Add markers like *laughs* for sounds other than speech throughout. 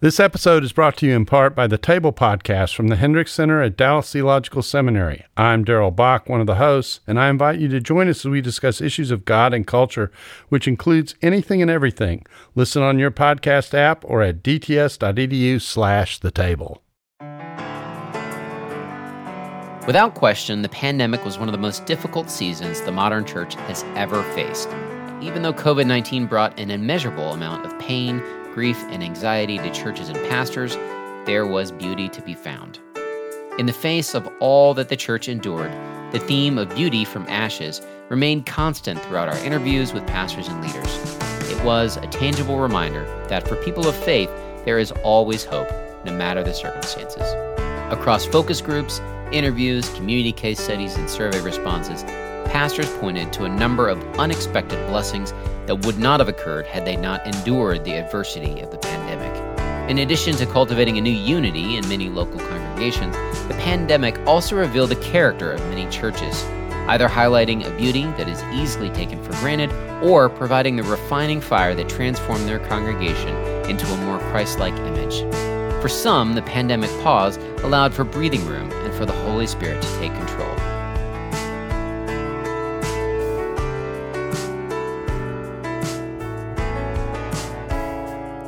This episode is brought to you in part by the Table Podcast from the Hendricks Center at Dallas Theological Seminary. I'm Darrell Bock, one of the hosts, and I invite you to join us as we discuss issues of God and culture, which includes anything and everything. Listen on your podcast app or at dts.edu slash the table. Without question, the pandemic was one of the most difficult seasons the modern church has ever faced. Even though COVID 19 brought an immeasurable amount of pain, grief, and anxiety to churches and pastors, there was beauty to be found. In the face of all that the church endured, the theme of beauty from ashes remained constant throughout our interviews with pastors and leaders. It was a tangible reminder that for people of faith, there is always hope, no matter the circumstances. Across focus groups, interviews, community case studies, and survey responses, pastors pointed to a number of unexpected blessings that would not have occurred had they not endured the adversity of the pandemic. In addition to cultivating a new unity in many local congregations, the pandemic also revealed the character of many churches, either highlighting a beauty that is easily taken for granted or providing the refining fire that transformed their congregation into a more Christ like image. For some, the pandemic pause allowed for breathing room and for the Holy Spirit to take control.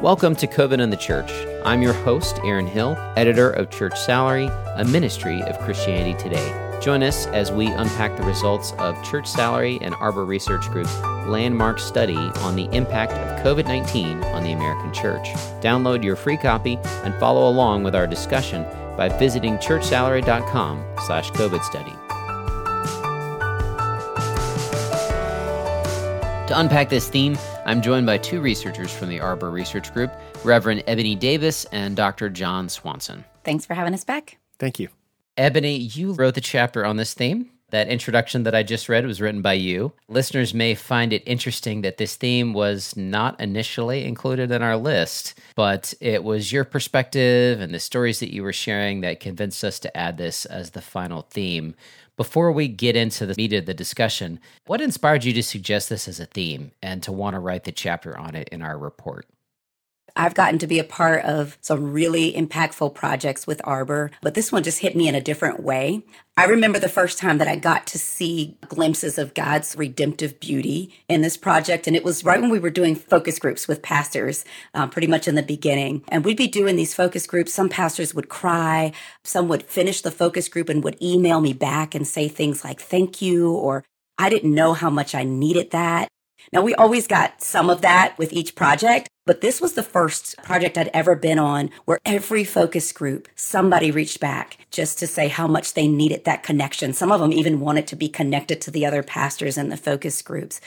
Welcome to COVID and the Church. I'm your host, Aaron Hill, editor of Church Salary, a ministry of Christianity Today. Join us as we unpack the results of Church Salary and Arbor Research Group's landmark study on the impact of COVID 19 on the American church. Download your free copy and follow along with our discussion by visiting churchsalary.com slash COVID study. To unpack this theme, I'm joined by two researchers from the Arbor Research Group, Reverend Ebonie Davis and Dr. Jon Swanson. Thanks for having us back. Thank you. Ebonie, you wrote the chapter on this theme. That introduction that I just read was written by you. Listeners may find it interesting that this theme was not initially included in our list, but it was your perspective and the stories that you were sharing that convinced us to add this as the final theme. Before we get into the meat of the discussion, what inspired you to suggest this as a theme and to want to write the chapter on it in our report? I've gotten to be a part of some really impactful projects with Arbor, but this one just hit me in a different way. I remember the first time that I got to see glimpses of God's redemptive beauty in this project. And it was right when we were doing focus groups with pastors, um, pretty much in the beginning. And we'd be doing these focus groups. Some pastors would cry. Some would finish the focus group and would email me back and say things like, thank you, or I didn't know how much I needed that. Now, we always got some of that with each project, but this was the first project I'd ever been on where every focus group, somebody reached back just to say how much they needed that connection. Some of them even wanted to be connected to the other pastors in the focus groups.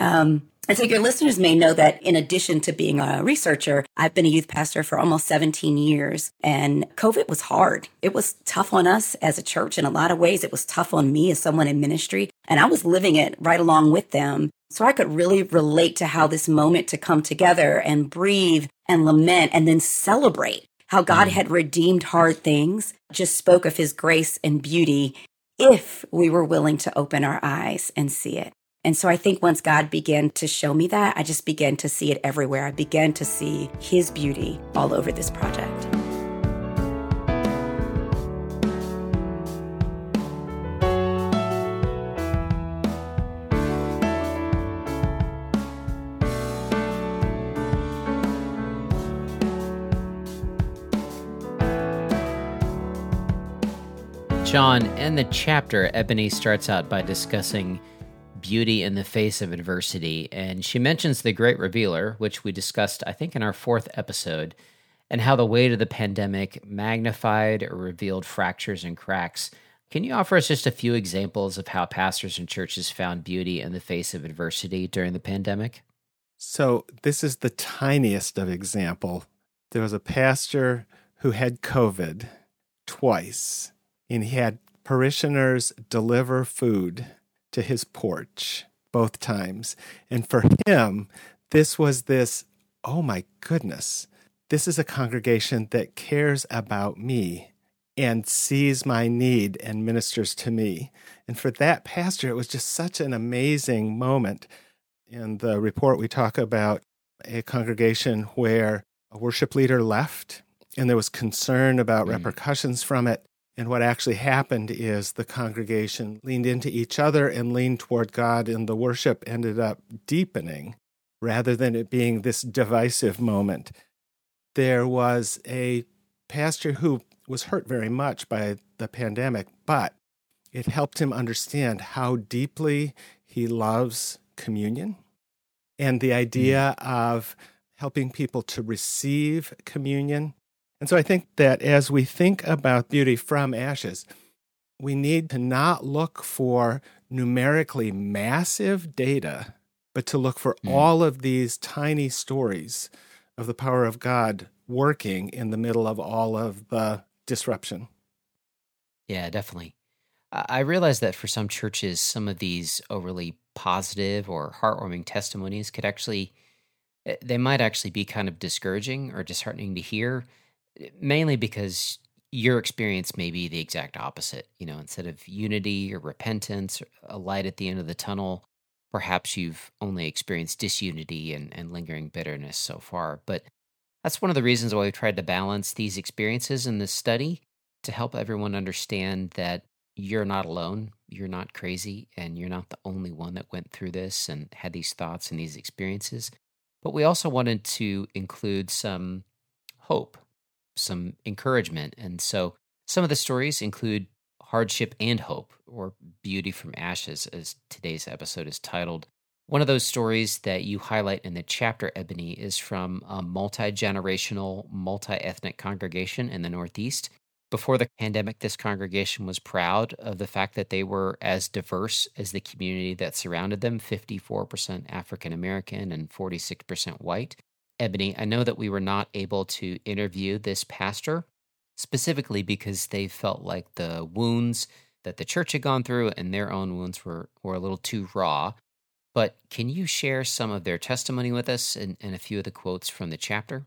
Um, and so your listeners may know that in addition to being a researcher, I've been a youth pastor for almost 17 years and COVID was hard. It was tough on us as a church in a lot of ways. It was tough on me as someone in ministry and I was living it right along with them. So I could really relate to how this moment to come together and breathe and lament and then celebrate how God mm. had redeemed hard things, just spoke of his grace and beauty if we were willing to open our eyes and see it. And so I think once God began to show me that, I just began to see it everywhere. I began to see His beauty all over this project. Jon, in the chapter, Ebonie starts out by discussing beauty in the face of adversity. And she mentions the great revealer, which we discussed, I think, in our fourth episode, and how the weight of the pandemic magnified or revealed fractures and cracks. Can you offer us just a few examples of how pastors and churches found beauty in the face of adversity during the pandemic? So, this is the tiniest of example. There was a pastor who had COVID twice, and he had parishioners deliver food to his porch both times. And for him, this was this oh my goodness, this is a congregation that cares about me and sees my need and ministers to me. And for that pastor, it was just such an amazing moment. In the report, we talk about a congregation where a worship leader left, and there was concern about Mm. repercussions from it. And what actually happened is the congregation leaned into each other and leaned toward God, and the worship ended up deepening rather than it being this divisive moment. There was a pastor who was hurt very much by the pandemic, but it helped him understand how deeply he loves communion and the hmm. idea of helping people to receive communion. And so I think that as we think about beauty from ashes, we need to not look for numerically massive data, but to look for Mm. all of these tiny stories of the power of God working in the middle of all of the disruption. Yeah, definitely. I realize that for some churches, some of these overly positive or heartwarming testimonies could actually, eh, they might actually be kind of discouraging or disheartening to hear, mainly because your experience may be the exact opposite. You know, instead of unity or repentance, or a light at the end of the tunnel, perhaps you've only experienced disunity and, and lingering bitterness so far. But that's one of the reasons why we've tried to balance these experiences in this study to help everyone understand that you're not alone, you're not crazy, and you're not the only one that went through this and had these thoughts and these experiences. But we also wanted to include some hope, some encouragement. And so some of the stories include hardship and hope, or beauty from ashes, as today's episode is titled. One of those stories that you highlight in the chapter, Ebonie, is from a multi generational, multi ethnic congregation in the Northeast. Before the pandemic, this congregation was proud of the fact that they were as diverse as the community that surrounded them 54% African American and 46% white. Ebonie, I know that we were not able to interview this pastor specifically because they felt like the wounds that the church had gone through and their own wounds were, were a little too raw. But can you share some of their testimony with us and, and a few of the quotes from the chapter?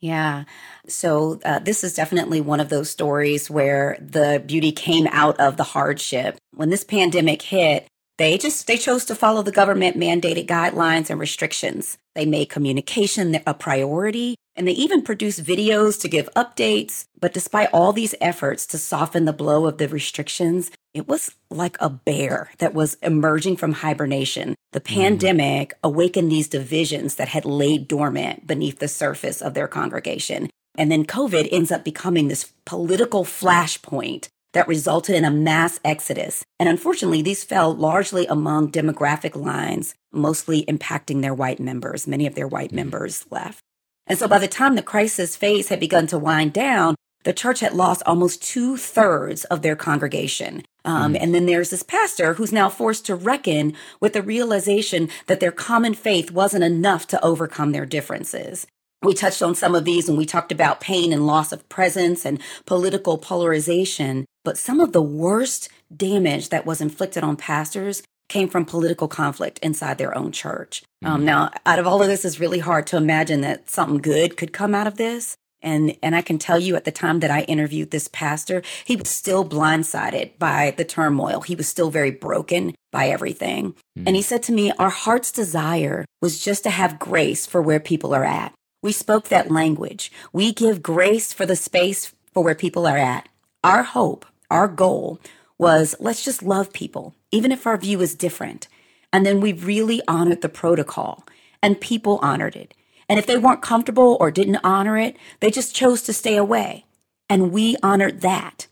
Yeah. So uh, this is definitely one of those stories where the beauty came out of the hardship. When this pandemic hit, they just they chose to follow the government mandated guidelines and restrictions. They made communication a priority and they even produced videos to give updates. But despite all these efforts to soften the blow of the restrictions, it was like a bear that was emerging from hibernation. The mm-hmm. pandemic awakened these divisions that had laid dormant beneath the surface of their congregation. And then COVID ends up becoming this political flashpoint that resulted in a mass exodus. And unfortunately, these fell largely among demographic lines, mostly impacting their white members. Many of their white members left. And so by the time the crisis phase had begun to wind down, the church had lost almost two thirds of their congregation. Um, And then there's this pastor who's now forced to reckon with the realization that their common faith wasn't enough to overcome their differences. We touched on some of these when we talked about pain and loss of presence and political polarization. But some of the worst damage that was inflicted on pastors came from political conflict inside their own church. Um, now, out of all of this, it's really hard to imagine that something good could come out of this. And, and I can tell you at the time that I interviewed this pastor, he was still blindsided by the turmoil. He was still very broken by everything. And he said to me, Our heart's desire was just to have grace for where people are at. We spoke that language. We give grace for the space for where people are at. Our hope, our goal was let's just love people, even if our view is different. And then we really honored the protocol, and people honored it. And if they weren't comfortable or didn't honor it, they just chose to stay away. And we honored that.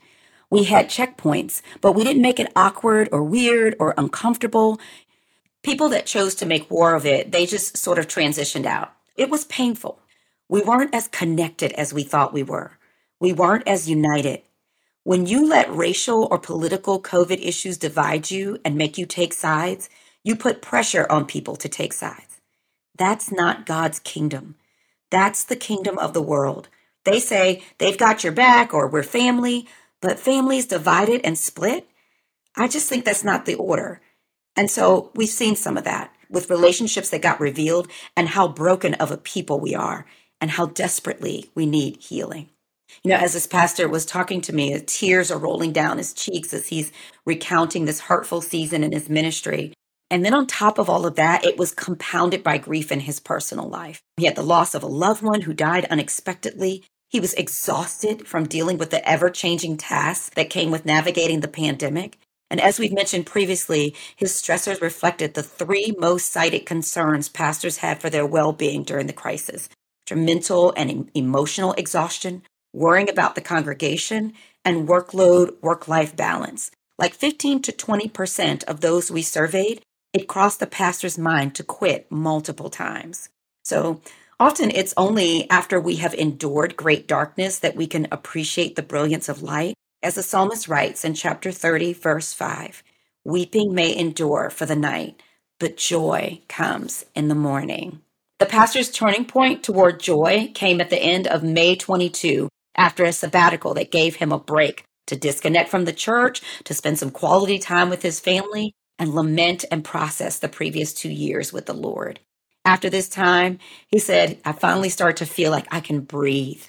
We had checkpoints, but we didn't make it awkward or weird or uncomfortable. People that chose to make war of it, they just sort of transitioned out. It was painful. We weren't as connected as we thought we were. We weren't as united. When you let racial or political COVID issues divide you and make you take sides, you put pressure on people to take sides. That's not God's kingdom. That's the kingdom of the world. They say they've got your back or we're family, but families divided and split? I just think that's not the order. And so we've seen some of that with relationships that got revealed and how broken of a people we are and how desperately we need healing. You know, as this pastor was talking to me, tears are rolling down his cheeks as he's recounting this hurtful season in his ministry. And then on top of all of that, it was compounded by grief in his personal life. He had the loss of a loved one who died unexpectedly. He was exhausted from dealing with the ever changing tasks that came with navigating the pandemic. And as we've mentioned previously, his stressors reflected the three most cited concerns pastors had for their well being during the crisis which are mental and emotional exhaustion, worrying about the congregation, and workload work life balance. Like 15 to 20% of those we surveyed, it crossed the pastor's mind to quit multiple times. So often it's only after we have endured great darkness that we can appreciate the brilliance of light. As the psalmist writes in chapter 30, verse 5 Weeping may endure for the night, but joy comes in the morning. The pastor's turning point toward joy came at the end of May 22 after a sabbatical that gave him a break to disconnect from the church, to spend some quality time with his family, and lament and process the previous two years with the Lord. After this time, he said, I finally start to feel like I can breathe.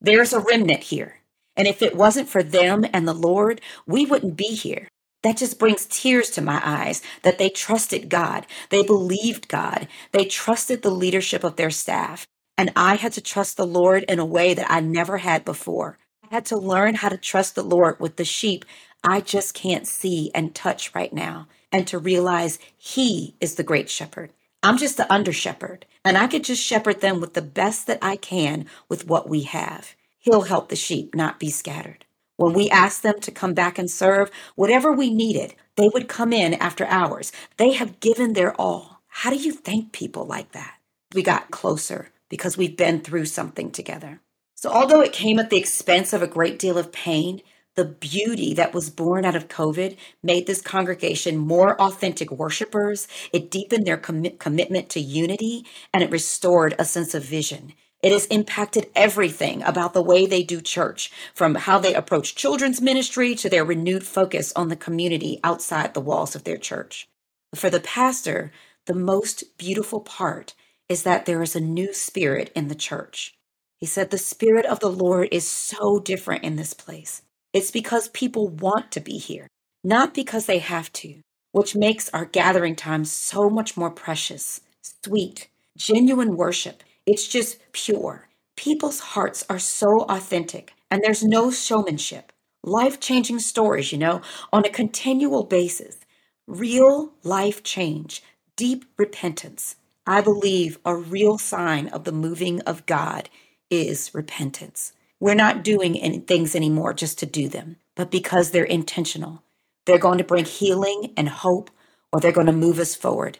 There's a remnant here. And if it wasn't for them and the Lord, we wouldn't be here. That just brings tears to my eyes that they trusted God. They believed God. They trusted the leadership of their staff. And I had to trust the Lord in a way that I never had before. I had to learn how to trust the Lord with the sheep I just can't see and touch right now, and to realize He is the great shepherd. I'm just the under shepherd, and I could just shepherd them with the best that I can with what we have. He'll help the sheep not be scattered. When we asked them to come back and serve, whatever we needed, they would come in after hours. They have given their all. How do you thank people like that? We got closer because we've been through something together. So, although it came at the expense of a great deal of pain, the beauty that was born out of COVID made this congregation more authentic worshipers. It deepened their commitment to unity and it restored a sense of vision. It has impacted everything about the way they do church, from how they approach children's ministry to their renewed focus on the community outside the walls of their church. For the pastor, the most beautiful part is that there is a new spirit in the church. He said, The spirit of the Lord is so different in this place. It's because people want to be here, not because they have to, which makes our gathering time so much more precious, sweet, genuine worship it's just pure. People's hearts are so authentic, and there's no showmanship. Life changing stories, you know, on a continual basis. Real life change, deep repentance. I believe a real sign of the moving of God is repentance. We're not doing any, things anymore just to do them, but because they're intentional. They're going to bring healing and hope, or they're going to move us forward.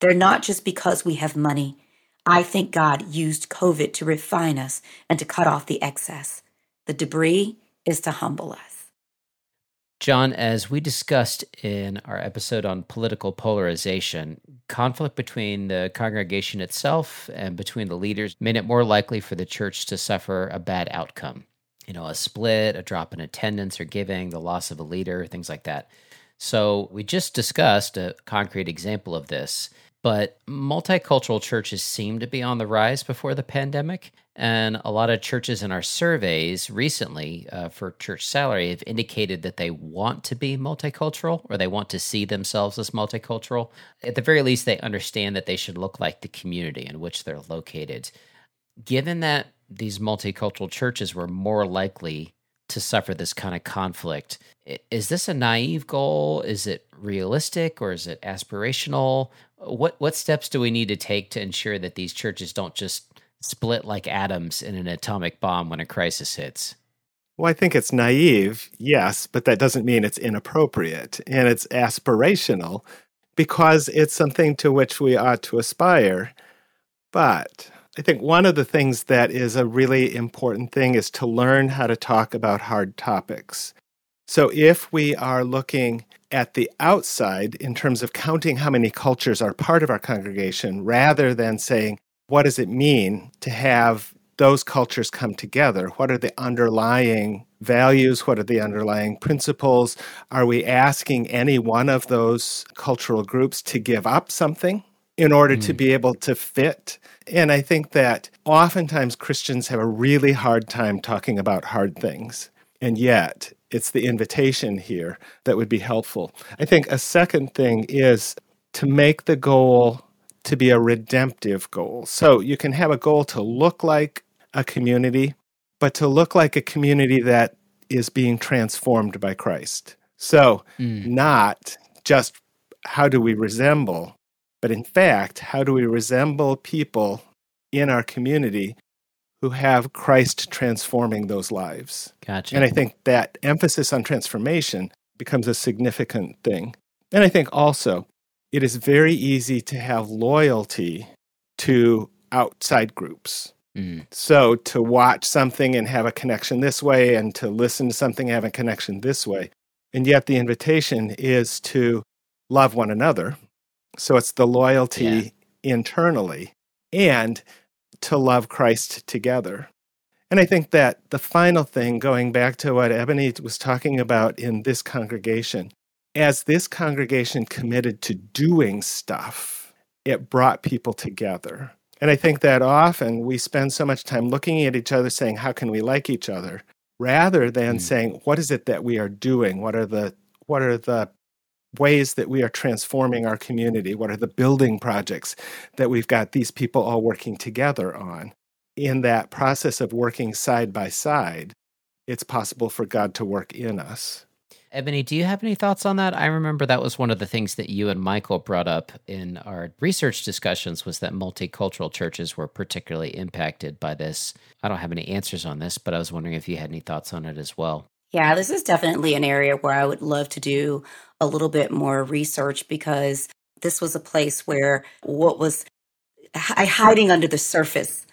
They're not just because we have money. I think God used COVID to refine us and to cut off the excess. The debris is to humble us. Jon, as we discussed in our episode on political polarization, conflict between the congregation itself and between the leaders made it more likely for the church to suffer a bad outcome. You know, a split, a drop in attendance or giving, the loss of a leader, things like that. So, we just discussed a concrete example of this but multicultural churches seem to be on the rise before the pandemic. And a lot of churches in our surveys recently uh, for church salary have indicated that they want to be multicultural or they want to see themselves as multicultural. At the very least, they understand that they should look like the community in which they're located. Given that these multicultural churches were more likely to suffer this kind of conflict. Is this a naive goal? Is it realistic or is it aspirational? What what steps do we need to take to ensure that these churches don't just split like atoms in an atomic bomb when a crisis hits? Well, I think it's naive, yes, but that doesn't mean it's inappropriate. And it's aspirational because it's something to which we ought to aspire. But I think one of the things that is a really important thing is to learn how to talk about hard topics. So if we are looking at the outside in terms of counting how many cultures are part of our congregation, rather than saying, what does it mean to have those cultures come together? What are the underlying values? What are the underlying principles? Are we asking any one of those cultural groups to give up something in order mm. to be able to fit and I think that oftentimes Christians have a really hard time talking about hard things. And yet, it's the invitation here that would be helpful. I think a second thing is to make the goal to be a redemptive goal. So you can have a goal to look like a community, but to look like a community that is being transformed by Christ. So, mm. not just how do we resemble, but in fact, how do we resemble people in our community who have Christ transforming those lives? Gotcha. And I think that emphasis on transformation becomes a significant thing. And I think also it is very easy to have loyalty to outside groups. Mm. So to watch something and have a connection this way, and to listen to something and have a connection this way. And yet the invitation is to love one another. So it's the loyalty yeah. internally and to love Christ together. And I think that the final thing, going back to what Ebonie was talking about in this congregation, as this congregation committed to doing stuff, it brought people together. And I think that often we spend so much time looking at each other saying, How can we like each other? rather than mm. saying, What is it that we are doing? What are the what are the ways that we are transforming our community? What are the building projects that we've got these people all working together on? In that process of working side by side, it's possible for God to work in us. Ebonie, do you have any thoughts on that? I remember that was one of the things that you and Michael brought up in our research discussions was that multicultural churches were particularly impacted by this. I don't have any answers on this, but I was wondering if you had any thoughts on it as well. Yeah, this is definitely an area where I would love to do a little bit more research because this was a place where what was hiding under the surface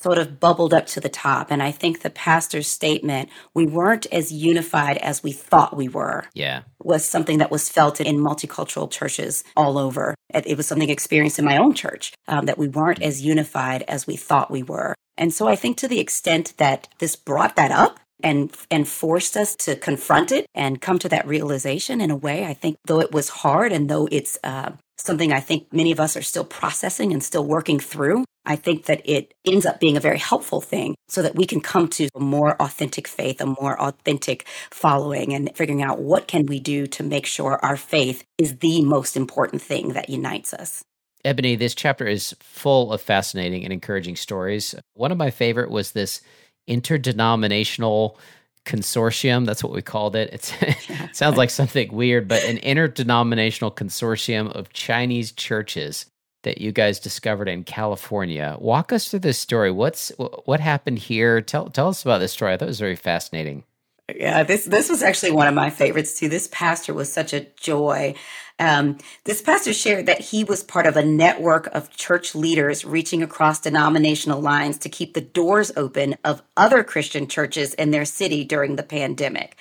sort of bubbled up to the top. And I think the pastor's statement, we weren't as unified as we thought we were. Yeah. Was something that was felt in multicultural churches all over. It was something experienced in my own church um, that we weren't as unified as we thought we were. And so I think to the extent that this brought that up, and and forced us to confront it and come to that realization in a way i think though it was hard and though it's uh, something i think many of us are still processing and still working through I think that it ends up being a very helpful thing so that we can come to a more authentic faith, a more authentic following and figuring out what can we do to make sure our faith is the most important thing that unites us. Ebonie, this chapter is full of fascinating and encouraging stories. One of my favorite was this interdenominational consortium. That's what we called it. *laughs* it sounds like something weird, but an interdenominational consortium of Chinese churches that you guys discovered in California. Walk us through this story. What's what happened here? Tell tell us about this story. I thought it was very fascinating. Yeah, this this was actually one of my favorites too. This pastor was such a joy. Um, this pastor shared that he was part of a network of church leaders reaching across denominational lines to keep the doors open of other Christian churches in their city during the pandemic.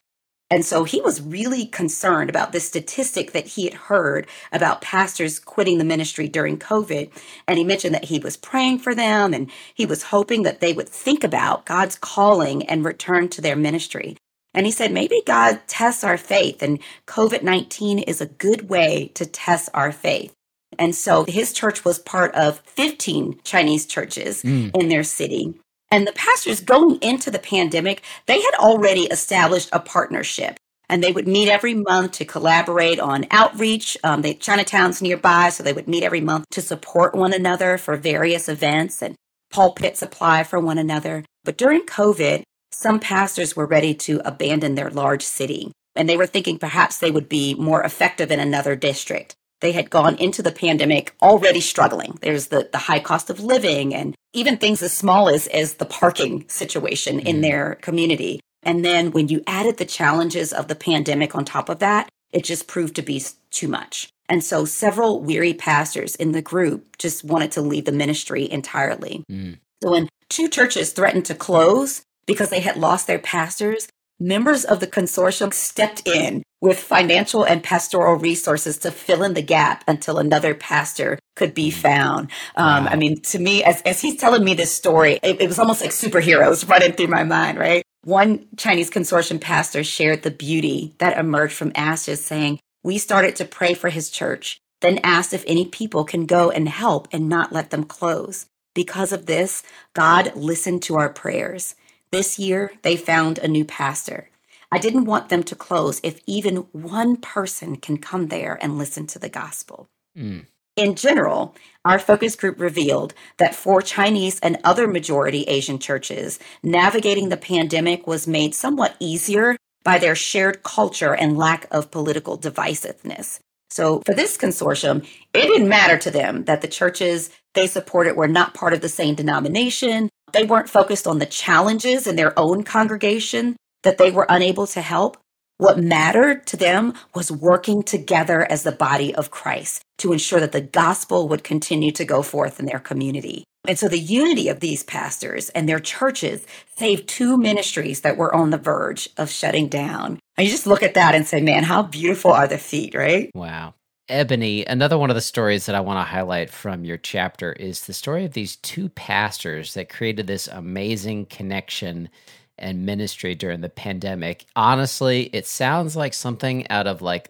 And so he was really concerned about this statistic that he had heard about pastors quitting the ministry during COVID. And he mentioned that he was praying for them and he was hoping that they would think about God's calling and return to their ministry. And he said, maybe God tests our faith, and COVID 19 is a good way to test our faith. And so his church was part of 15 Chinese churches mm. in their city. And the pastors going into the pandemic, they had already established a partnership and they would meet every month to collaborate on outreach. Um, they Chinatown's nearby, so they would meet every month to support one another for various events and pulpit supply for one another. But during COVID, some pastors were ready to abandon their large city, and they were thinking perhaps they would be more effective in another district. They had gone into the pandemic already struggling. There's the, the high cost of living and even things as small as, as the parking situation mm-hmm. in their community. And then when you added the challenges of the pandemic on top of that, it just proved to be too much. And so several weary pastors in the group just wanted to leave the ministry entirely. Mm. So when two churches threatened to close because they had lost their pastors, members of the consortium stepped in with financial and pastoral resources to fill in the gap until another pastor could be found. Um, wow. I mean, to me, as, as he's telling me this story, it, it was almost like superheroes *laughs* running through my mind, right? One Chinese consortium pastor shared the beauty that emerged from ashes, saying, We started to pray for his church, then asked if any people can go and help and not let them close. Because of this, God listened to our prayers. This year, they found a new pastor. I didn't want them to close if even one person can come there and listen to the gospel. Mm. In general, our focus group revealed that for Chinese and other majority Asian churches, navigating the pandemic was made somewhat easier by their shared culture and lack of political divisiveness. So for this consortium, it didn't matter to them that the churches they supported were not part of the same denomination. They weren't focused on the challenges in their own congregation that they were unable to help. What mattered to them was working together as the body of Christ to ensure that the gospel would continue to go forth in their community. And so the unity of these pastors and their churches saved two ministries that were on the verge of shutting down. And you just look at that and say, man, how beautiful are the feet, right? Wow. Ebonie, another one of the stories that I want to highlight from your chapter is the story of these two pastors that created this amazing connection and ministry during the pandemic. Honestly, it sounds like something out of like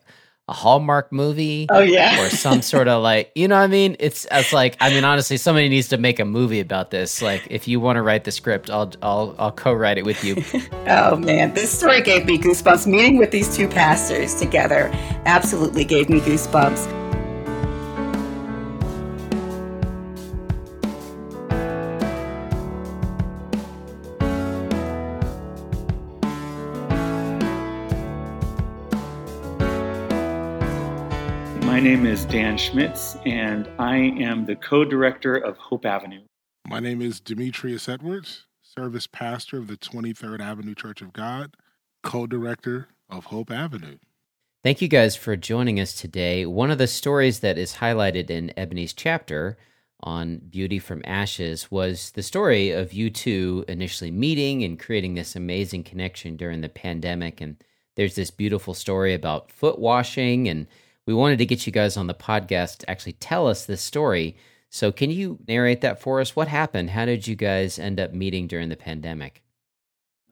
a Hallmark movie. Oh yeah. or some sort of like, you know what I mean? It's it's like I mean honestly somebody needs to make a movie about this. Like if you want to write the script, I'll I'll I'll co-write it with you. *laughs* oh man, this story gave me goosebumps. Meeting with these two pastors together absolutely gave me goosebumps. My name is Dan Schmitz, and I am the co director of Hope Avenue. My name is Demetries Edwards, service pastor of the 23rd Avenue Church of God, co director of Hope Avenue. Thank you guys for joining us today. One of the stories that is highlighted in Ebonie's chapter on Beauty from Ashes was the story of you two initially meeting and creating this amazing connection during the pandemic. And there's this beautiful story about foot washing and we wanted to get you guys on the podcast to actually tell us this story. So, can you narrate that for us? What happened? How did you guys end up meeting during the pandemic?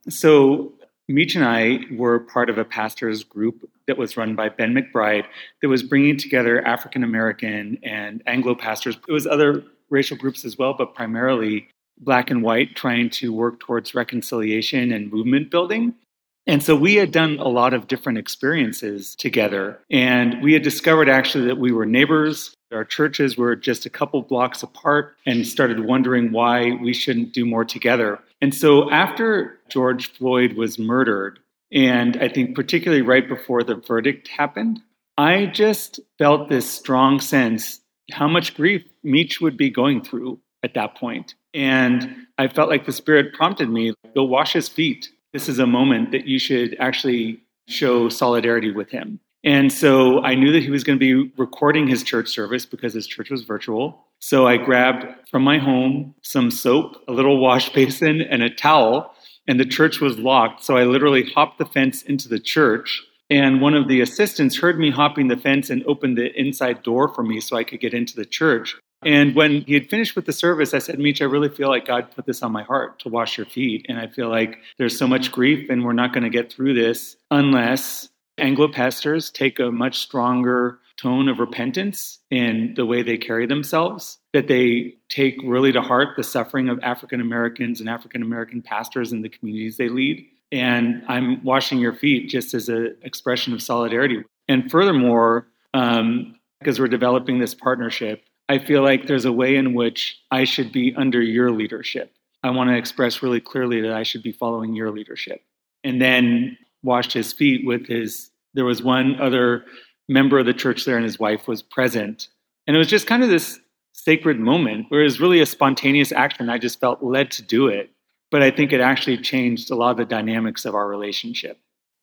So, Meech and I were part of a pastors group that was run by Ben McBride that was bringing together African American and Anglo pastors. It was other racial groups as well, but primarily black and white, trying to work towards reconciliation and movement building. And so we had done a lot of different experiences together. And we had discovered actually that we were neighbors. Our churches were just a couple blocks apart and started wondering why we shouldn't do more together. And so after George Floyd was murdered, and I think particularly right before the verdict happened, I just felt this strong sense how much grief Meech would be going through at that point. And I felt like the Spirit prompted me go wash his feet this is a moment that you should actually show solidarity with him. And so I knew that he was going to be recording his church service because his church was virtual. So I grabbed from my home some soap, a little wash *laughs* basin, and a towel, and the church was locked. So I literally hopped the fence into the church. And one of the assistants heard me hopping the fence and opened the inside door for me so I could get into the church. And when he had finished with the service, I said, Meech, I really feel like God put this on my heart to wash your feet. And I feel like there's so much grief, and we're not going to get through this unless Anglo pastors take a much stronger tone of repentance in the way they carry themselves, that they take really to heart the suffering of African Americans and African American pastors in the communities they lead. And I'm washing your feet just as an expression of solidarity. And furthermore, um, because we're developing this partnership, I feel like there's a way in which I should be under your leadership. I want to express really clearly that I should be following your leadership. And then washed his feet with his, there was one other member of the church there and his wife was present. And it was just kind of this sacred moment where it was really a spontaneous action. I just felt led to do it. But I think it actually changed a lot of the dynamics of our relationship.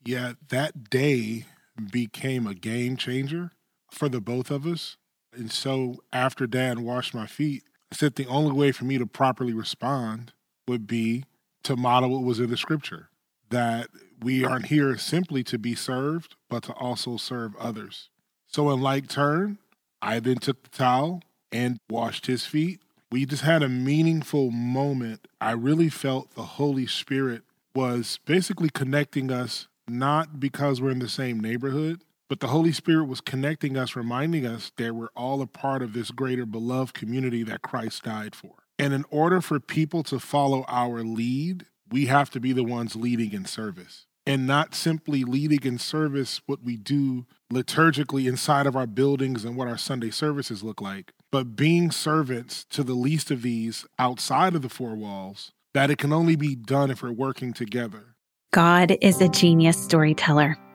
Yeah, that day became a game changer for the both of us and so after Dan washed my feet, I said the only way for me to properly respond would be to model what was in the scripture that we aren't here simply to be served, but to also serve others. So, in like turn, I then took the towel and washed his feet. We just had a meaningful moment. I really felt the Holy Spirit was basically connecting us, not because we're in the same neighborhood, but the Holy Spirit was connecting us, reminding us that we're all a part of this greater beloved community that Christ died for. And in order for people to follow our lead, we have to be the ones leading in service. and not simply leading in service what we do liturgically inside of our buildings and what our Sunday services look like, but being servants to the least of these outside of the four walls, that it can only be done if we're working together. God is a genius storyteller,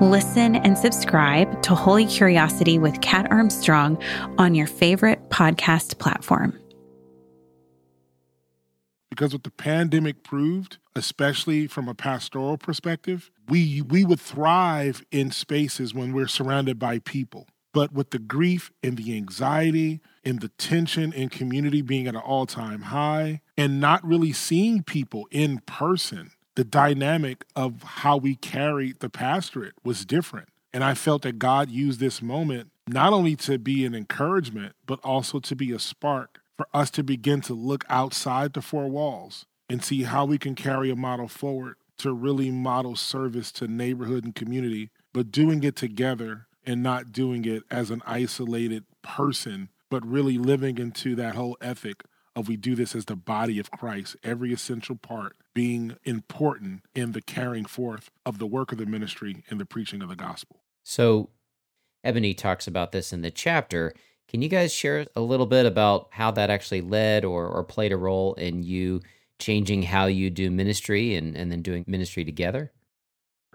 Listen and subscribe to Holy Curiosity with Kat Armstrong on your favorite podcast platform. Because what the pandemic proved, especially from a pastoral perspective, we we would thrive in spaces when we're surrounded by people. But with the grief and the anxiety and the tension in community being at an all-time high and not really seeing people in person, the dynamic of how we carried the pastorate was different. And I felt that God used this moment not only to be an encouragement, but also to be a spark for us to begin to look outside the four walls and see how we can carry a model forward to really model service to neighborhood and community, but doing it together and not doing it as an isolated person, but really living into that whole ethic of we do this as the body of Christ, every essential part being important in the carrying forth of the work of the ministry and the preaching of the gospel. So, Ebonie talks about this in the chapter. Can you guys share a little bit about how that actually led or, or played a role in you changing how you do ministry and, and then doing ministry together?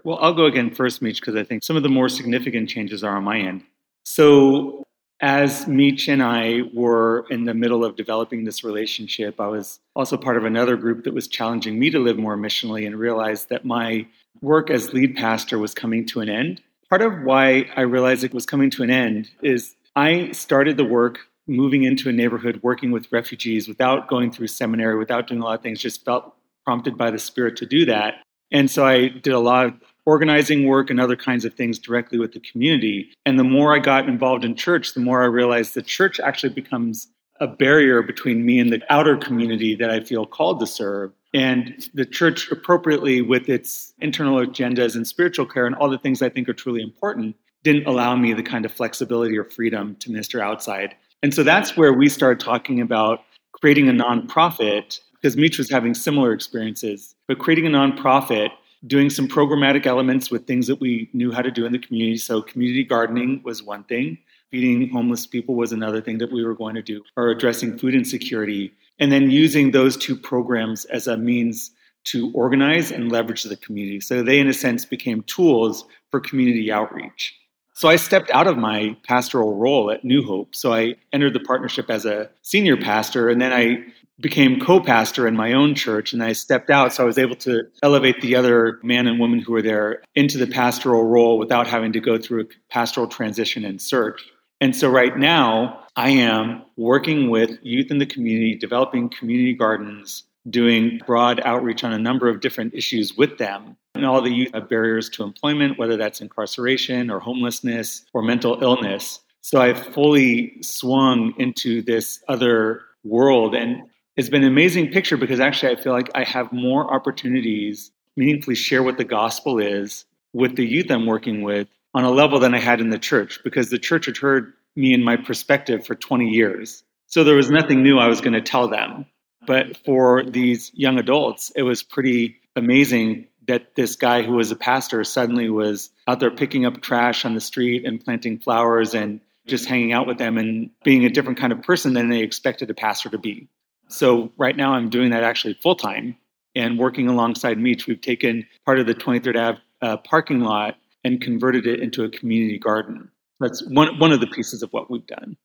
Well, I'll go again first, Meech, because I think some of the more significant changes are on my end. So, as Meech and I were in the middle of developing this relationship, I was also part of another group that was challenging me to live more missionally and realized that my work as lead pastor was coming to an end. Part of why I realized it was coming to an end is I started the work moving into a neighborhood, working with refugees without going through seminary, without doing a lot of things, just felt prompted by the Spirit to do that. And so I did a lot of organizing work and other kinds of things directly with the community. And the more I got involved in church, the more I realized that church actually becomes a barrier between me and the outer community that I feel called to serve. And the church, appropriately with its internal agendas and spiritual care and all the things I think are truly important, didn't allow me the kind of flexibility or freedom to minister outside. And so that's where we started talking about creating a nonprofit because Meech was having similar experiences, but creating a nonprofit, doing some programmatic elements with things that we knew how to do in the community. So community gardening was one thing. Feeding homeless people was another thing that we were going to do, or addressing food insecurity. And then using those two programs as a means to organize and leverage the community. So they, in a sense, became tools for community outreach. So I stepped out of my pastoral role at New Hope. So I entered the partnership as a senior pastor, and then I became co-pastor in my own church and I stepped out so I was able to elevate the other man and woman who were there into the pastoral role without having to go through a pastoral transition and search. And so right now I am working with youth in the community, developing community gardens, doing broad outreach on a number of different issues with them. And all the youth have barriers to employment, whether that's incarceration or homelessness or mental illness. So I've fully swung into this other world. And it's been an amazing picture because actually I feel like I have more opportunities meaningfully share what the gospel is with the youth I'm working with on a level than I had in the church because the church had heard me and my perspective for 20 years. So there was nothing new I was going to tell them. But for these young adults, it was pretty amazing that this guy who was a pastor suddenly was out there picking up trash on the street and planting flowers and just hanging out with them and being a different kind of person than they expected a pastor to be. So right now I'm doing that actually full time and working alongside Meech. We've taken part of the 23rd Ave uh, parking lot and converted it into a community garden. That's one, one of the pieces of what we've done.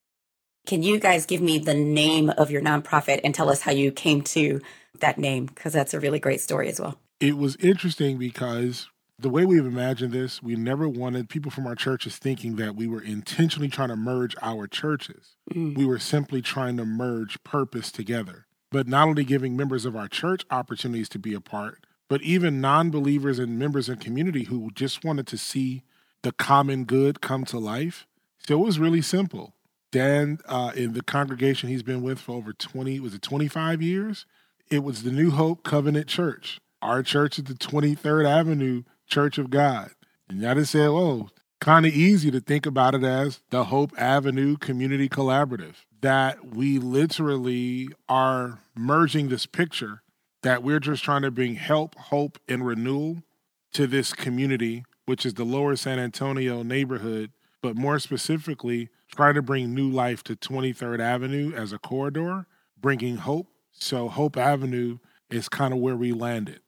Can you guys give me the name of your nonprofit and tell us how you came to that name? Because that's a really great story as well it was interesting because the way we've imagined this, we never wanted people from our churches thinking that we were intentionally trying to merge our churches. Mm. We were simply trying to merge purpose together. But not only giving members of our church opportunities to be a part, but even non believers and members in community who just wanted to see the common good come to life. So it was really simple. Dan, uh, in the congregation he's been with for over 20, was it 25 years? It was the New Hope Covenant Church. Our church at the 23rd Avenue Church of God. And I just said, oh, kind of easy to think about it as the Hope Avenue Community Collaborative. That we literally are merging this picture that we're just trying to bring help, hope, and renewal to this community, which is the lower San Antonio neighborhood, but more specifically, try to bring new life to 23rd Avenue as a corridor, bringing hope. So, Hope Avenue is kind of where we landed.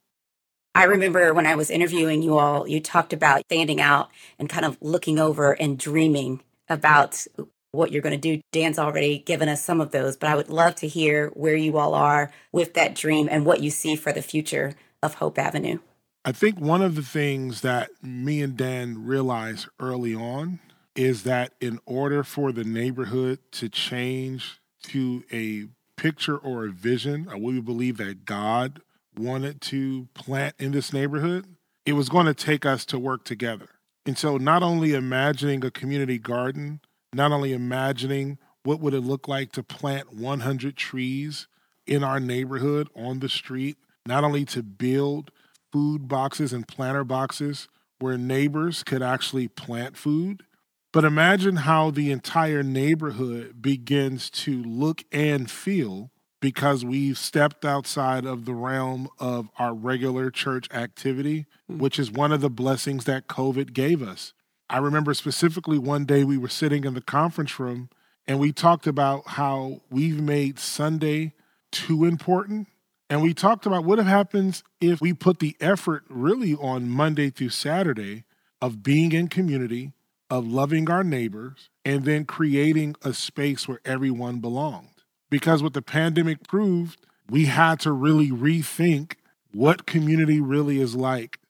I remember when I was interviewing you all, you talked about standing out and kind of looking over and dreaming about what you're going to do. Dan's already given us some of those, but I would love to hear where you all are with that dream and what you see for the future of Hope Avenue. I think one of the things that me and Dan realized early on is that in order for the neighborhood to change to a picture or a vision we believe that God wanted to plant in this neighborhood, it was going to take us to work together. And so not only imagining a community garden, not only imagining what would it look like to plant 100 trees in our neighborhood on the street, not only to build food boxes and planter boxes where neighbors could actually plant food, but imagine how the entire neighborhood begins to look and feel because we've stepped outside of the realm of our regular church activity, mm. which is one of the blessings that COVID gave us. I remember specifically one day we were sitting in the conference room and we talked about how we've made Sunday too important. And we talked about what happens if we put the effort really on Monday through Saturday of being in community, of loving our neighbors, and then creating a space where everyone belongs because what the pandemic proved, we had to really rethink what community really is like.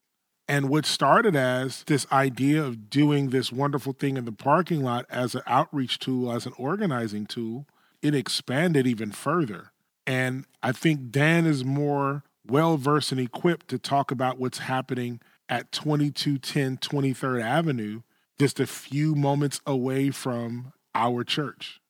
And what started as this idea of doing this wonderful thing in the parking lot as an outreach tool, as an organizing tool, it expanded even further. And I think Dan is more well versed and equipped to talk about what's happening at 2210 23rd Avenue, just a few moments away from our church.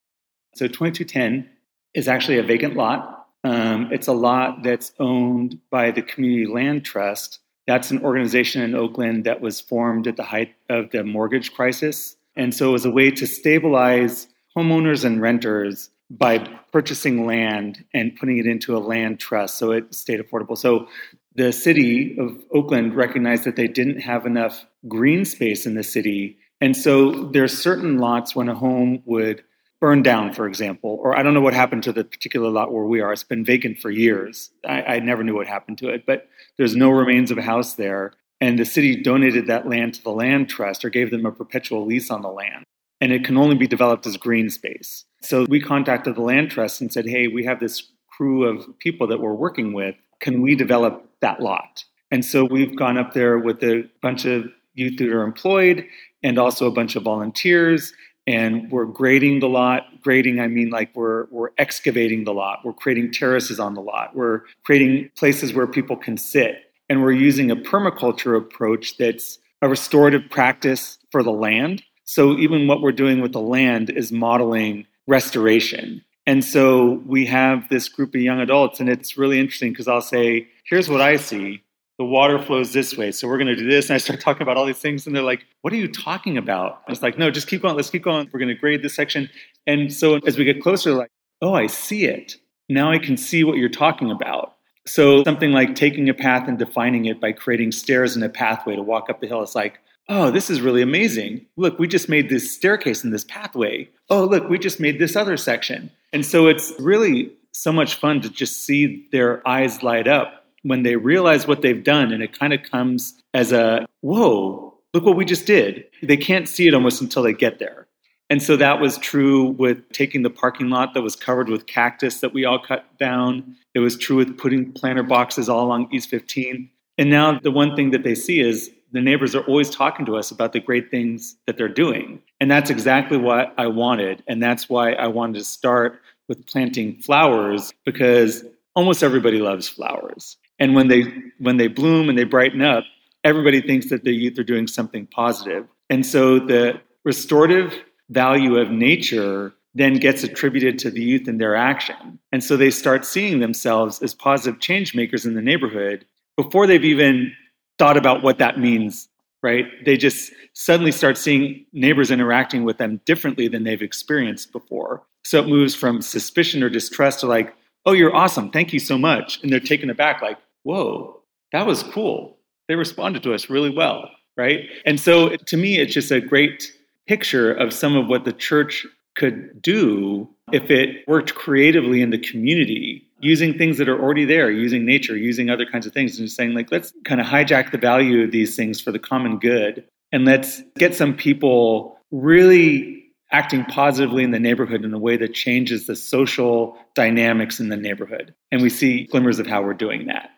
So 2210 is actually a vacant lot. Um, it's a lot that's owned by the Community Land Trust. That's an organization in Oakland that was formed at the height of the mortgage crisis. And so it was a way to stabilize homeowners and renters by purchasing land and putting it into a land trust so it stayed affordable. So the city of Oakland recognized that they didn't have enough green space in the city. And so there are certain lots when a home would burned down, for example, or I don't know what happened to the particular lot where we are. It's been vacant for years. I, I never knew what happened to it, but there's no remains of a house there. And the city donated that land to the land trust or gave them a perpetual lease on the land. And it can only be developed as green space. So we contacted the land trust and said, hey, we have this crew of people that we're working with. Can we develop that lot? And so we've gone up there with a bunch of youth that are employed and also a bunch of volunteers and we're grading the lot. Grading, I mean like we're we're excavating the lot. We're creating terraces on the lot. We're creating places where people can sit, and we're using a permaculture approach that's a restorative practice for the land. So even what we're doing with the land is modeling restoration. And so we have this group of young adults, and it's really interesting because I'll say, "Here's what I see." The water flows this way. So we're going to do this. And I start talking about all these things. And they're like, what are you talking about? I was like, no, just keep going. Let's keep going. We're going to grade this section. And so as we get closer, like, oh, I see it. Now I can see what you're talking about. So something like taking a path and defining it by creating stairs and a pathway to walk up the hill. It's like, oh, this is really amazing. Look, we just made this staircase in this pathway. Oh, look, we just made this other section. And so it's really so much fun to just see their eyes light up when they realize what they've done and it kind of comes as a whoa look what we just did they can't see it almost until they get there and so that was true with taking the parking lot that was covered with cactus that we all cut down it was true with putting planter boxes all along east 15 and now the one thing that they see is the neighbors are always talking to us about the great things that they're doing. And that's exactly what I wanted. And that's why I wanted to start with planting flowers because almost everybody loves flowers. And when they when they bloom and they brighten up, everybody thinks that the youth are doing something positive. And so the restorative value of nature then gets attributed to the youth in their action. And so they start seeing themselves as positive change makers in the neighborhood before they've even thought about what that means, right? They just suddenly start seeing neighbors interacting with them differently than they've experienced before. So it moves from suspicion or distrust to like, oh, you're awesome. Thank you so much. And they're taken aback, like, whoa, that was cool. They responded to us really well, right? And so to me, it's just a great picture of some of what the church could do if it worked creatively in the community using things that are already there, using nature, using other kinds of things, and just saying, like, let's kind of hijack the value of these things for the common good. And let's get some people really acting positively in the neighborhood in a way that changes the social dynamics in the neighborhood. And we see glimmers of how we're doing that.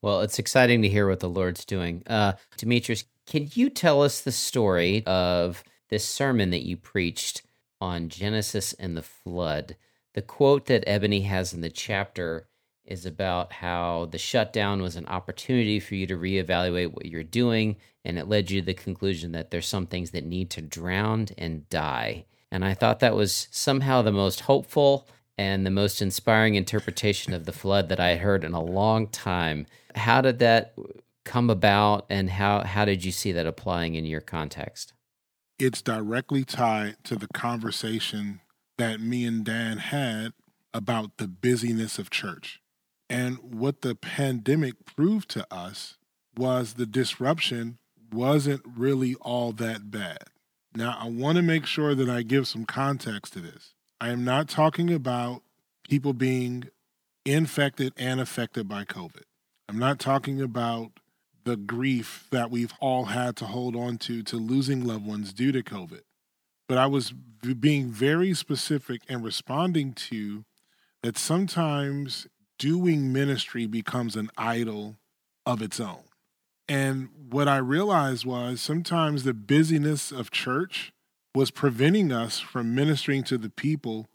Well, it's exciting to hear what the Lord's doing. Uh, Demetries, can you tell us the story of this sermon that you preached on Genesis and the flood? The quote that Ebonie has in the chapter is about how the shutdown was an opportunity for you to reevaluate what you're doing, and it led you to the conclusion that there's some things that need to drown and die. And I thought that was somehow the most hopeful and the most inspiring interpretation of the flood that I heard in a long time. How did that come about, and how, how did you see that applying in your context? It's directly tied to the conversation that me and Dan had about the busyness of church. And what the pandemic proved to us was the disruption wasn't really all that bad. Now, I want to make sure that I give some context to this. I am not talking about people being infected and affected by COVID. I'm not talking about the grief that we've all had to hold on to to losing loved ones due to COVID but I was being very specific and responding to that sometimes doing ministry becomes an idol of its own. And what I realized was sometimes the busyness of church was preventing us from ministering to the people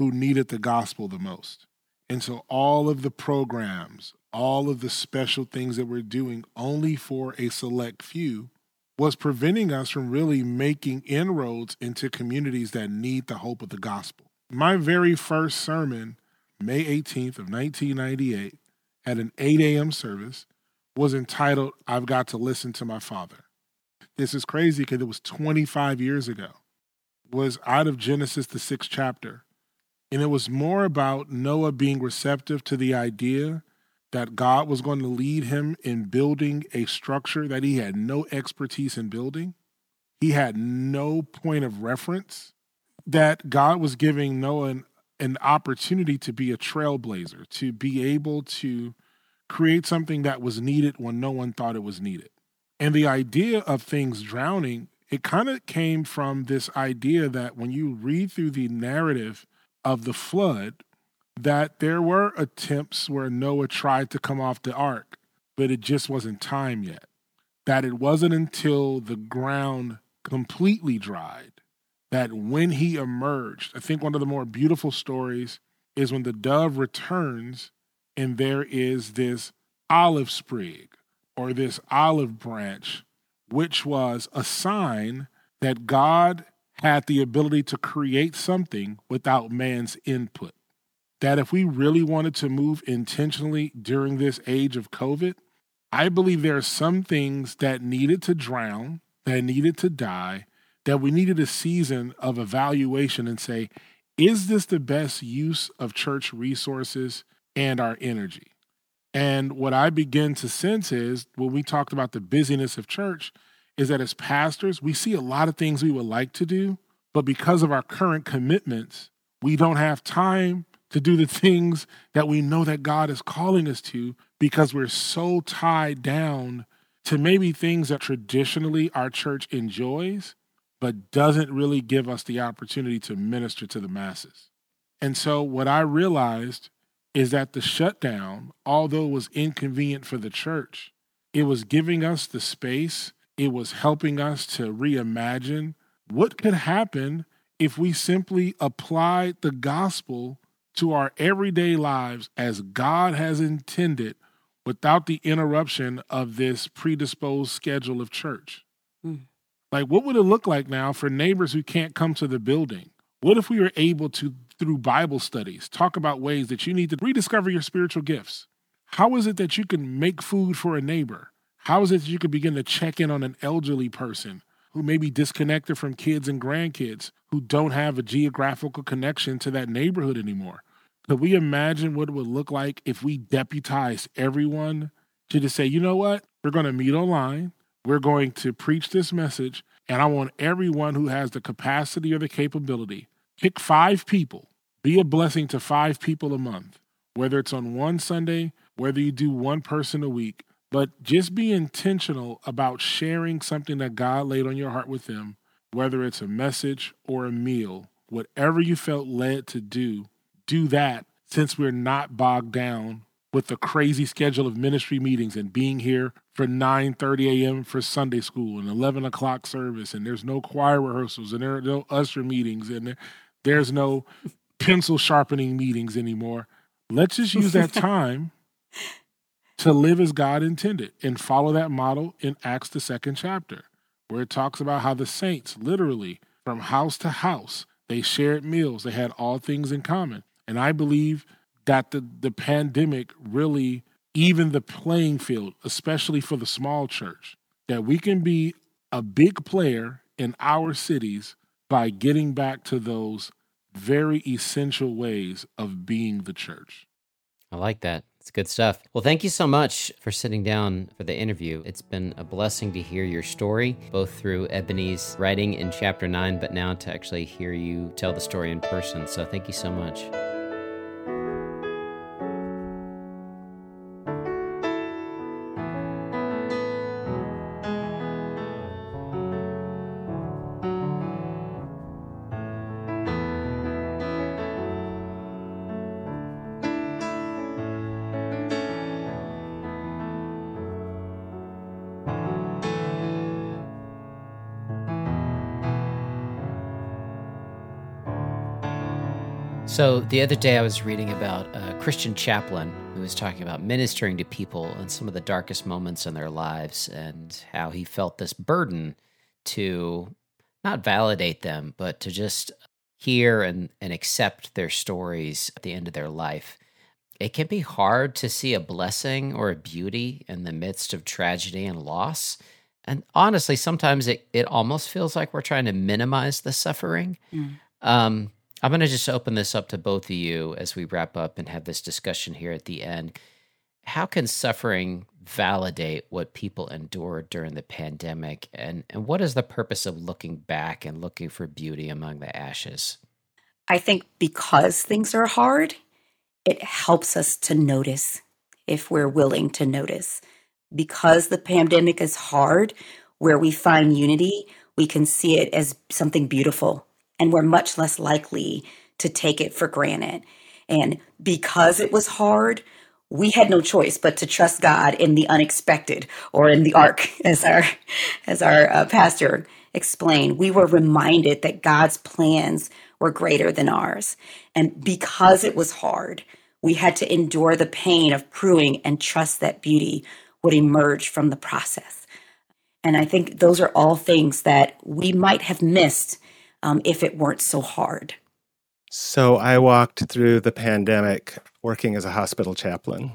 who needed the gospel the most. And so all of the programs, all of the special things that we're doing only for a select few was preventing us from really making inroads into communities that need the hope of the gospel. My very first sermon, May 18th of 1998, at an 8 a.m. service, was entitled, I've Got to Listen to My Father. This is crazy because it was 25 years ago. was out of Genesis, the sixth chapter. And it was more about Noah being receptive to the idea that God was going to lead him in building a structure that he had no expertise in building. He had no point of reference. That God was giving Noah an, an opportunity to be a trailblazer, to be able to create something that was needed when no one thought it was needed. And the idea of things drowning, it kind of came from this idea that when you read through the narrative of the flood, that there were attempts where Noah tried to come off the ark, but it just wasn't time yet. That it wasn't until the ground completely dried that when he emerged, I think one of the more beautiful stories is when the dove returns and there is this olive sprig or this olive branch, which was a sign that God had the ability to create something without man's input. That if we really wanted to move intentionally during this age of COVID, I believe there are some things that needed to drown, that needed to die, that we needed a season of evaluation and say, is this the best use of church resources and our energy? And what I begin to sense is when we talked about the busyness of church, is that as pastors, we see a lot of things we would like to do, but because of our current commitments, we don't have time to do the *laughs* things that we know that God is calling us to because we're so tied down to maybe things that traditionally our church enjoys, but doesn't really give us the opportunity to minister to the masses. And so, what I realized is that the shutdown, although it was inconvenient for the church, it was giving us the space it was helping us to reimagine what could happen if we simply applied the gospel to our everyday lives as God has intended without the interruption of this predisposed schedule of church. Mm. Like, what would it look like now for neighbors who can't come to the building? What if we were able to, through Bible studies, talk about ways that you need to rediscover your spiritual gifts? How is it that you can make food for a neighbor? How is it that you can begin to check in on an elderly person who may be disconnected from kids and grandkids who don't have a geographical connection to that neighborhood anymore? Could we imagine what it would look like if we deputized everyone to just say, you know what? We're going to meet online. We're going to preach this message. And I want everyone who has the capacity or the capability, pick five people, be a blessing to five people a month, whether it's on one Sunday, whether you do one person a week, but just be intentional about sharing something that God laid on your heart with them, whether it's a message or a meal, whatever you felt led to do do that since we're not bogged down with the crazy schedule of ministry meetings and being here for 9.30 a.m. for Sunday school and 11 o'clock service and there's no choir rehearsals and there are no usher meetings and there's no *laughs* pencil sharpening meetings anymore. Let's just use that *laughs* time to live as God intended and follow that model in Acts, the second chapter, where it talks about how the saints literally from house to house, they shared meals, they had all things in common. And I believe that the, the pandemic really even the playing field, especially for the small church, that we can be a big player in our cities by getting back to those very essential ways of being the church. I like that. It's good stuff. Well, thank you so much for sitting down for the interview. It's been a blessing to hear your story, both through Ebonie's writing in chapter nine, but now to actually hear you tell the story in person. So thank you so much. So the other day, I was reading about a Christian chaplain who was talking about ministering to people in some of the darkest moments in their lives and how he felt this burden to not validate them, but to just hear and, and accept their stories at the end of their life. It can be hard to see a blessing or a beauty in the midst of tragedy and loss. And honestly, sometimes it, it almost feels like we're trying to minimize the suffering. Mm. Um, I'm going to just open this up to both of you as we wrap up and have this discussion here at the end. How can suffering validate what people endured during the pandemic? And, and what is the purpose of looking back and looking for beauty among the ashes? I think because things are hard, it helps us to notice if we're willing to notice. Because the pandemic is hard, where we find unity, we can see it as something beautiful and we're much less likely to take it for granted. And because it was hard, we had no choice but to trust God in the unexpected or in the ark, *laughs* as our as our uh, pastor explained. We were reminded that God's plans were greater than ours, and because it was hard, we had to endure the pain of proving and trust that beauty would emerge from the process. And I think those are all things that we might have missed um, if it weren't so hard. So I walked through the pandemic working as a hospital chaplain.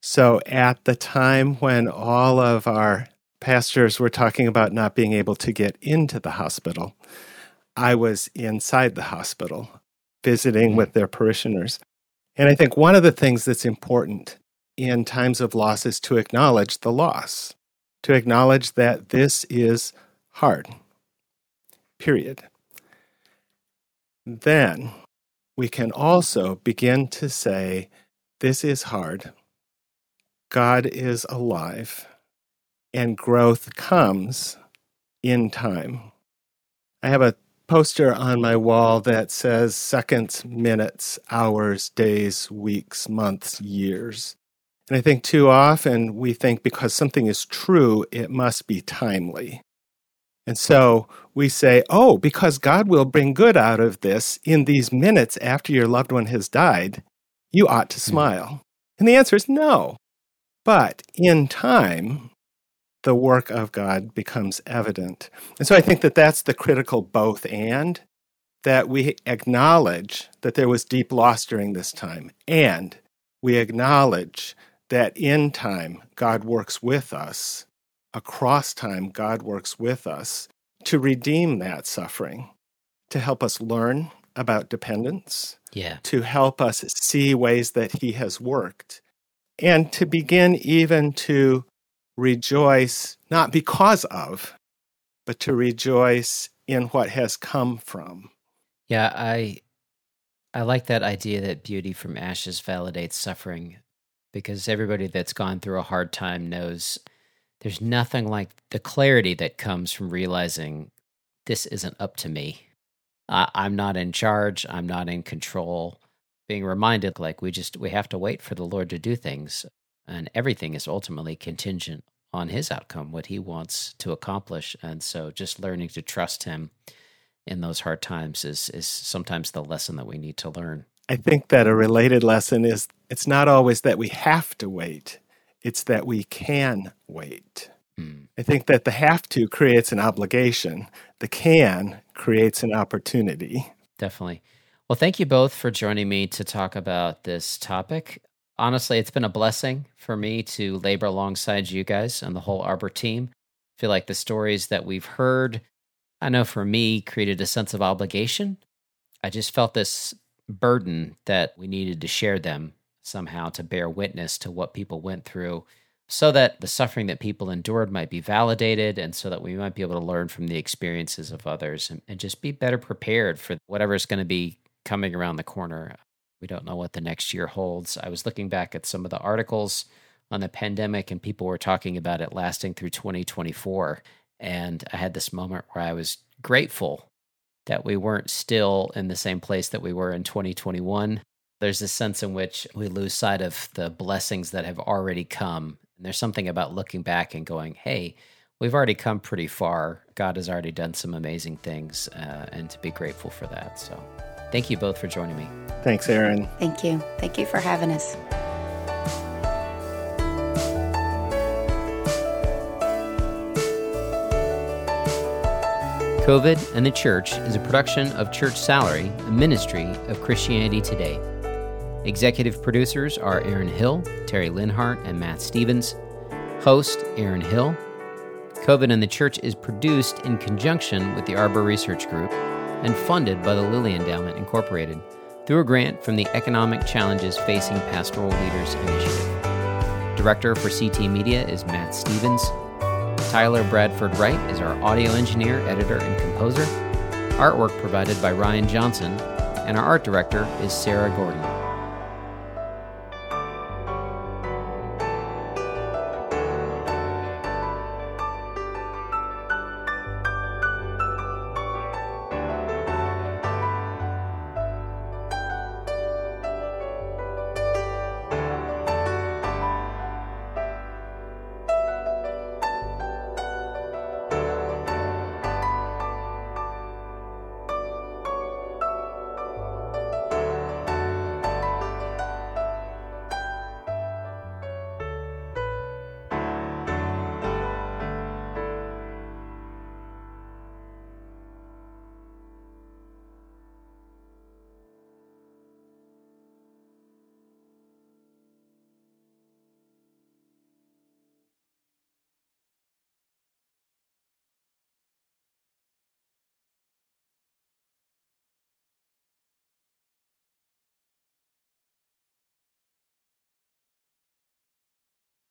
So at the time when all of our pastors were talking about not being able to get into the hospital, I was inside the hospital visiting with their parishioners. And I think one of the things that's important in times of loss is to acknowledge the loss, to acknowledge that this is hard, period then we can also begin to say, This is hard. God is alive, and growth comes in time. I have a poster on my wall that says seconds, minutes, hours, days, weeks, months, years. And I think too often we think because something is true, it must be timely. And so we say, oh, because God will bring good out of this in these minutes after your loved one has died, you ought to hmm. smile. And the answer is no. But in time, the work of God becomes evident. And so I think that that's the critical both and that we acknowledge that there was deep loss during this time, and we acknowledge that in time, God works with us. Across time, God works with us to redeem that suffering, to help us learn about dependence, yeah. to help us see ways that He has worked, and to begin even to rejoice, not because of, but to rejoice in what has come from. Yeah, I I like that idea that beauty from ashes validates suffering because everybody that's gone through a hard time knows there's nothing like the clarity that comes from realizing this isn't up to me. I'm not in charge. I'm not in control. Being reminded, like, we just, we have to wait for the Lord to do things. And everything is ultimately contingent on his outcome, what he wants to accomplish. And so just learning to trust him in those hard times is, is sometimes the lesson that we need to learn. I think that a related lesson is it's not always that we have to wait, it's that we can wait. Mm. I think that the have to creates an obligation, the can creates an opportunity. Definitely. Well, thank you both for joining me to talk about this topic. Honestly, it's been a blessing for me to labor alongside you guys and the whole Arbor team. I feel like the stories that we've heard, I know for me, created a sense of obligation. I just felt this burden that we needed to share them somehow to bear witness to what people went through so that the suffering that people endured might be validated and so that we might be able to learn from the experiences of others and, and just be better prepared for whatever is going to be coming around the corner. We don't know what the next year holds. I was looking back at some of the articles on the pandemic and people were talking about it lasting through 2024. And I had this moment where I was grateful that we weren't still in the same place that we were in 2021. There's a sense in which we lose sight of the blessings that have already come. And there's something about looking back and going, hey, we've already come pretty far. God has already done some amazing things, uh, and to be grateful for that. So thank you both for joining me. Thanks, Aaron. Thank you. Thank you for having us. COVID and the Church is a production of Church Salary, a ministry of Christianity Today. Executive producers are Aaron Hill, Terry Linhart, and Matt Stevens. Host Aaron Hill. COVID and the Church is produced in conjunction with the Arbor Research Group and funded by the Lilly Endowment Incorporated through a grant from the Economic Challenges Facing Pastoral Leaders Initiative. Director for CT Media is Matt Stevens. Tyler Bradford Wright is our audio engineer, editor, and composer. Artwork provided by Ryan Johnson, and our art director is Sarah Gordon.